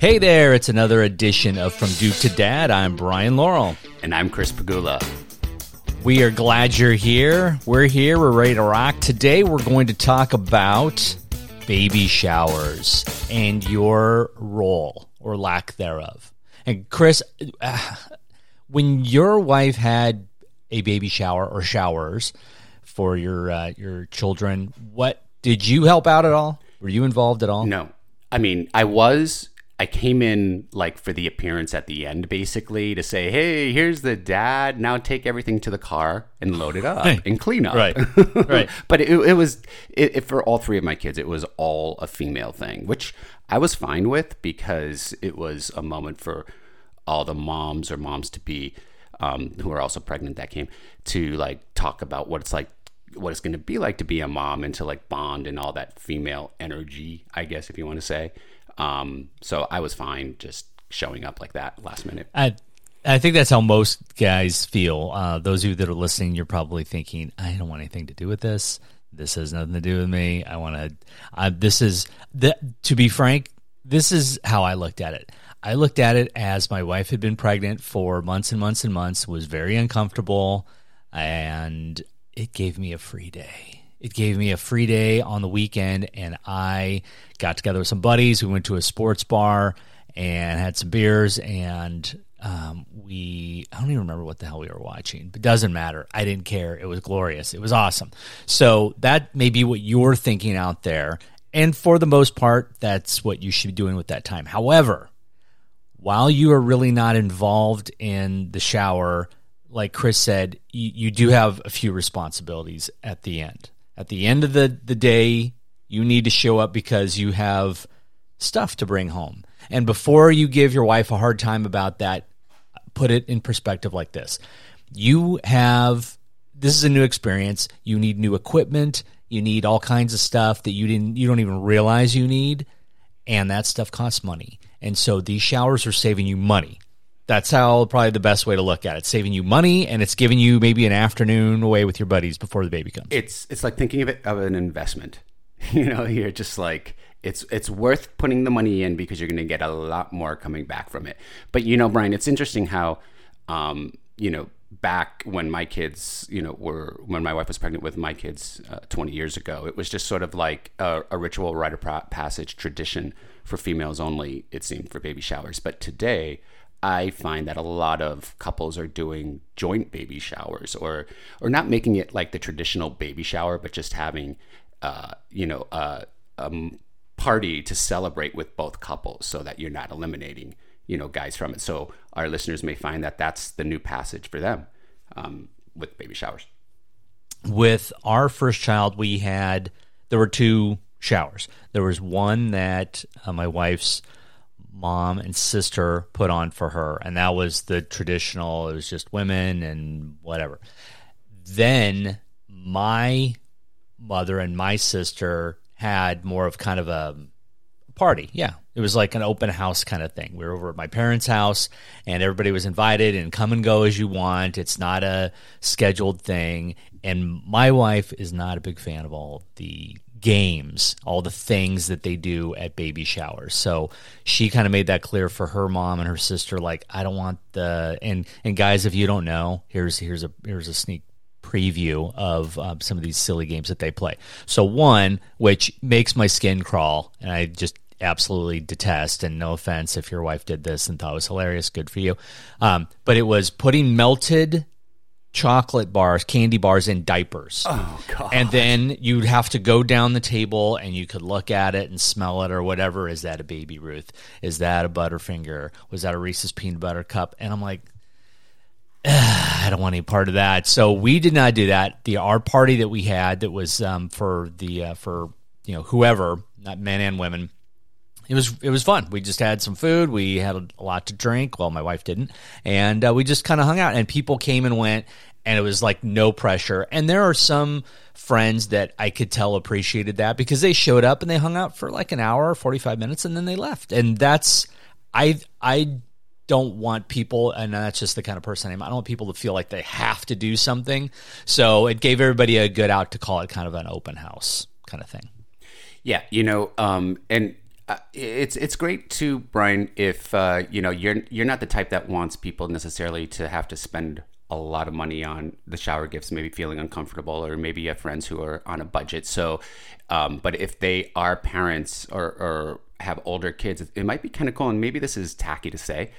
Hey there, it's another edition of From Dude to Dad. I'm Brian Laurel. And I'm Chris Pagula. We are glad you're here. We're here, we're ready to rock. Today we're going to talk about baby showers and your role or lack thereof. And Chris, uh, when your wife had a baby shower or showers for your uh, your children, what did you help out at all? Were you involved at all? No. I mean, I was I came in like for the appearance at the end, basically to say, "Hey, here's the dad. Now take everything to the car and load it up and clean up." Right, right. but it, it was it, it, for all three of my kids. It was all a female thing, which I was fine with because it was a moment for all the moms or moms to be um, who are also pregnant that came to like talk about what it's like what it's going to be like to be a mom and to like bond and all that female energy i guess if you want to say um, so I was fine just showing up like that last minute. I I think that's how most guys feel. Uh, those of you that are listening, you're probably thinking, I don't want anything to do with this. This has nothing to do with me. I want to. This is the. To be frank, this is how I looked at it. I looked at it as my wife had been pregnant for months and months and months, was very uncomfortable, and it gave me a free day it gave me a free day on the weekend, and I got together with some buddies. We went to a sports bar and had some beers, and um, we I don't even remember what the hell we were watching, but doesn't matter. I didn't care. It was glorious. It was awesome. So that may be what you're thinking out there, and for the most part, that's what you should be doing with that time. However, while you are really not involved in the shower, like Chris said, you, you do have a few responsibilities at the end. At the end of the, the day, you need to show up because you have stuff to bring home. And before you give your wife a hard time about that, put it in perspective like this. You have this is a new experience. You need new equipment, you need all kinds of stuff that you didn't you don't even realize you need, and that stuff costs money. And so these showers are saving you money. That's how probably the best way to look at it. Saving you money and it's giving you maybe an afternoon away with your buddies before the baby comes. It's it's like thinking of it of an investment. You know, you're just like it's it's worth putting the money in because you're going to get a lot more coming back from it. But you know, Brian, it's interesting how um, you know, back when my kids, you know, were when my wife was pregnant with my kids uh, 20 years ago, it was just sort of like a, a ritual rite of passage tradition for females only. It seemed for baby showers, but today I find that a lot of couples are doing joint baby showers or or not making it like the traditional baby shower, but just having uh, you know a, a party to celebrate with both couples, so that you're not eliminating you know guys from it. So our listeners may find that that's the new passage for them um, with baby showers. With our first child, we had there were two showers. There was one that uh, my wife's mom and sister put on for her, and that was the traditional. It was just women and whatever. Then my mother and my sister had more of kind of a party. Yeah, it was like an open house kind of thing. We were over at my parents' house, and everybody was invited and come and go as you want. It's not a scheduled thing. And my wife is not a big fan of all the games, all the things that they do at baby showers. So she kind of made that clear for her mom and her sister. Like, I don't want the and and guys, if you don't know, here's here's a here's a sneak preview of um, some of these silly games that they play. So one, which makes my skin crawl, and I just absolutely detest. And no offense if your wife did this and thought it was hilarious, good for you. Um, but it was putting melted chocolate bars, candy bars in diapers. Oh god. And then you'd have to go down the table and you could look at it and smell it or whatever. Is that a baby Ruth? Is that a Butterfinger? Was that a Reese's peanut butter cup? And I'm like I don't want any part of that. So we did not do that. The our party that we had that was um, for the uh, for you know whoever, not men and women it was it was fun. We just had some food. We had a, lot to drink. Well, my wife didn't, and uh, we just kind of hung out. And people came and went, and it was like no pressure. And there are some friends that I could tell appreciated that because they showed up and they hung out for like an hour, forty five minutes, and then they left. And that's I I don't want people, and that's just the kind of person I am. I don't want people to feel like they have to do something. So it gave everybody a good out to call it kind of an open house kind of thing. Yeah, you know, um, and uh, it's it's great too, Brian. If uh, you know you're you're not the type that wants people necessarily to have to spend a lot of money on the shower gifts, maybe feeling uncomfortable, or maybe you have friends who are on a budget. So, um, but if they are parents or, or have older kids, it might be kind of cool. And maybe this is tacky to say,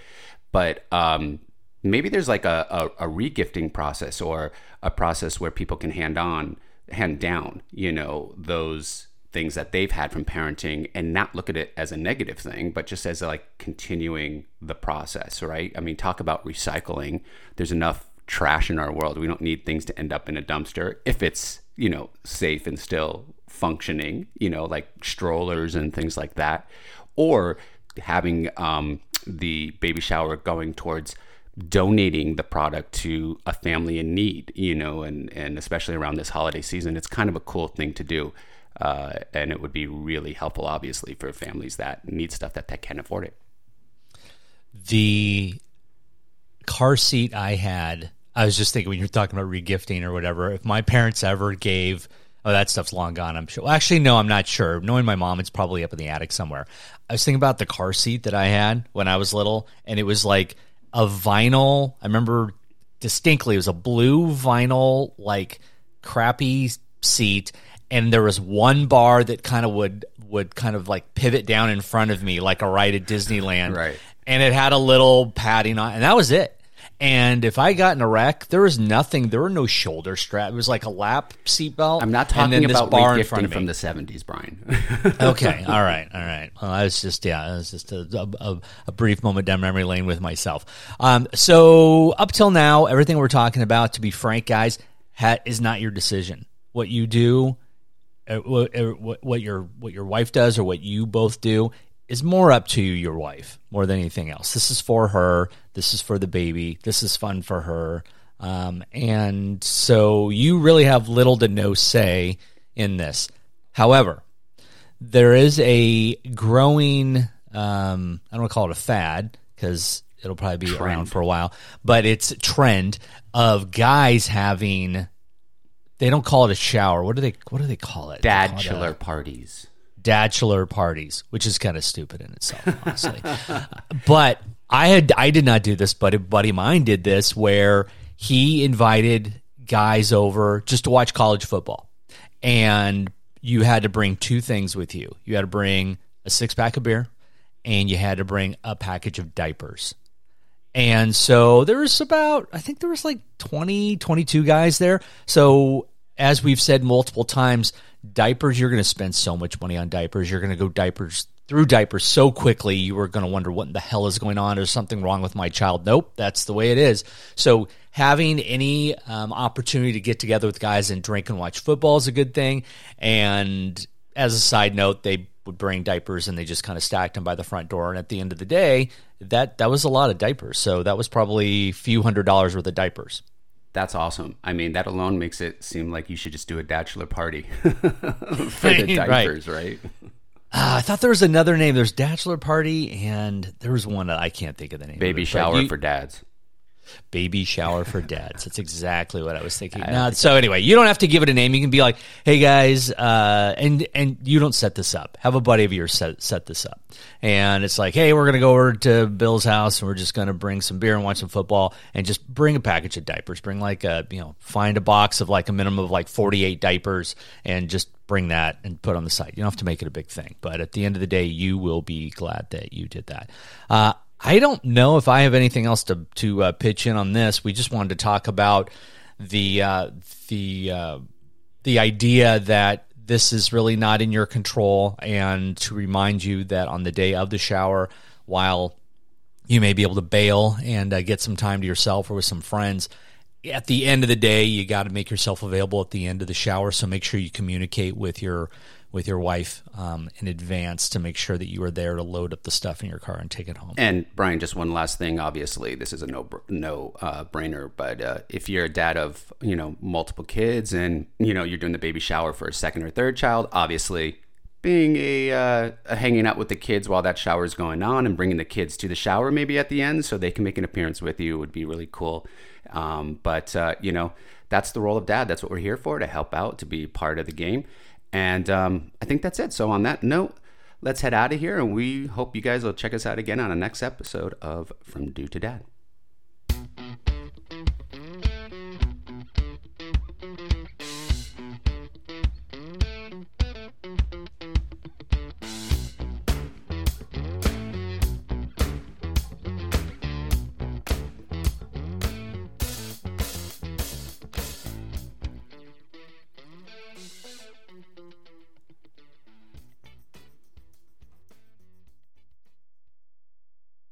but um, maybe there's like a, a, a regifting process or a process where people can hand on, hand down, you know, those things that they've had from parenting and not look at it as a negative thing, but just as like continuing the process, right? I mean, talk about recycling. There's enough trash in our world. We don't need things to end up in a dumpster if it's, you know, safe and still functioning, you know, like strollers and things like that. Or having um, the baby shower going towards donating the product to a family in need, you know, and, and especially around this holiday season, it's kind of a cool thing to do. Uh, and it would be really helpful, obviously, for families that need stuff that, that can't afford it. The car seat I had, I was just thinking when you're talking about regifting or whatever, if my parents ever gave, oh, that stuff's long gone, I'm sure. Well, actually, no, I'm not sure. Knowing my mom, it's probably up in the attic somewhere. I was thinking about the car seat that I had when I was little, and it was like a vinyl. I remember distinctly, it was a blue vinyl, like crappy seat and there was one bar that kind of would would kind of like pivot down in front of me like a ride at Disneyland. Right. And it had a little padding on and that was it. And if I got in a wreck, there was nothing. There were no shoulder strap. It was like a lap seatbelt. I'm not talking about bar in front of me. from the 70s, Brian. okay, all right, all right. Well, I was just yeah, it was just a, a, a brief moment down memory lane with myself. Um, so up till now, everything we're talking about, to be frank, guys, ha- is not your decision. What you do what your what your wife does or what you both do is more up to your wife more than anything else. This is for her. This is for the baby. This is fun for her. Um, and so you really have little to no say in this. However, there is a growing, um, I don't want to call it a fad because it'll probably be trend. around for a while, but it's a trend of guys having they don't call it a shower. What do they What do they call it? Dadchelor parties. Dadchelor parties, which is kind of stupid in itself, honestly. but I had I did not do this, but a buddy of mine did this, where he invited guys over just to watch college football, and you had to bring two things with you. You had to bring a six pack of beer, and you had to bring a package of diapers. And so there was about, I think there was like 20, 22 guys there. So as we've said multiple times, diapers, you're going to spend so much money on diapers. You're going to go diapers through diapers so quickly, you were going to wonder what the hell is going on. Is something wrong with my child? Nope, that's the way it is. So having any um, opportunity to get together with guys and drink and watch football is a good thing. And as a side note, they would bring diapers and they just kind of stacked them by the front door. And at the end of the day, that that was a lot of diapers. So that was probably a few hundred dollars worth of diapers. That's awesome. I mean, that alone makes it seem like you should just do a bachelor party for the diapers, right? right? Uh, I thought there was another name. There's bachelor party, and there was one that I can't think of the name. Baby it, shower you, for dads baby shower for dads. That's exactly what I was thinking. No, so anyway, you don't have to give it a name. You can be like, "Hey guys," uh, and and you don't set this up. Have a buddy of yours set set this up, and it's like, "Hey, we're gonna go over to Bill's house and we're just gonna bring some beer and watch some football, and just bring a package of diapers. Bring like a you know, find a box of like a minimum of like forty eight diapers, and just bring that and put on the site. You don't have to make it a big thing, but at the end of the day, you will be glad that you did that. Uh, I don't know if I have anything else to to uh, pitch in on this. We just wanted to talk about the uh, the uh, the idea that this is really not in your control, and to remind you that on the day of the shower, while you may be able to bail and uh, get some time to yourself or with some friends. At the end of the day, you got to make yourself available at the end of the shower. So make sure you communicate with your with your wife um, in advance to make sure that you are there to load up the stuff in your car and take it home. And Brian, just one last thing. Obviously, this is a no no uh, brainer, but uh, if you're a dad of you know multiple kids and you know you're doing the baby shower for a second or third child, obviously being a, uh, hanging out with the kids while that shower is going on and bringing the kids to the shower maybe at the end so they can make an appearance with you would be really cool. Um, but uh, you know that's the role of dad. That's what we're here for to help out, to be part of the game. And um, I think that's it. So, on that note, let's head out of here, and we hope you guys will check us out again on the next episode of From Dude to Dad.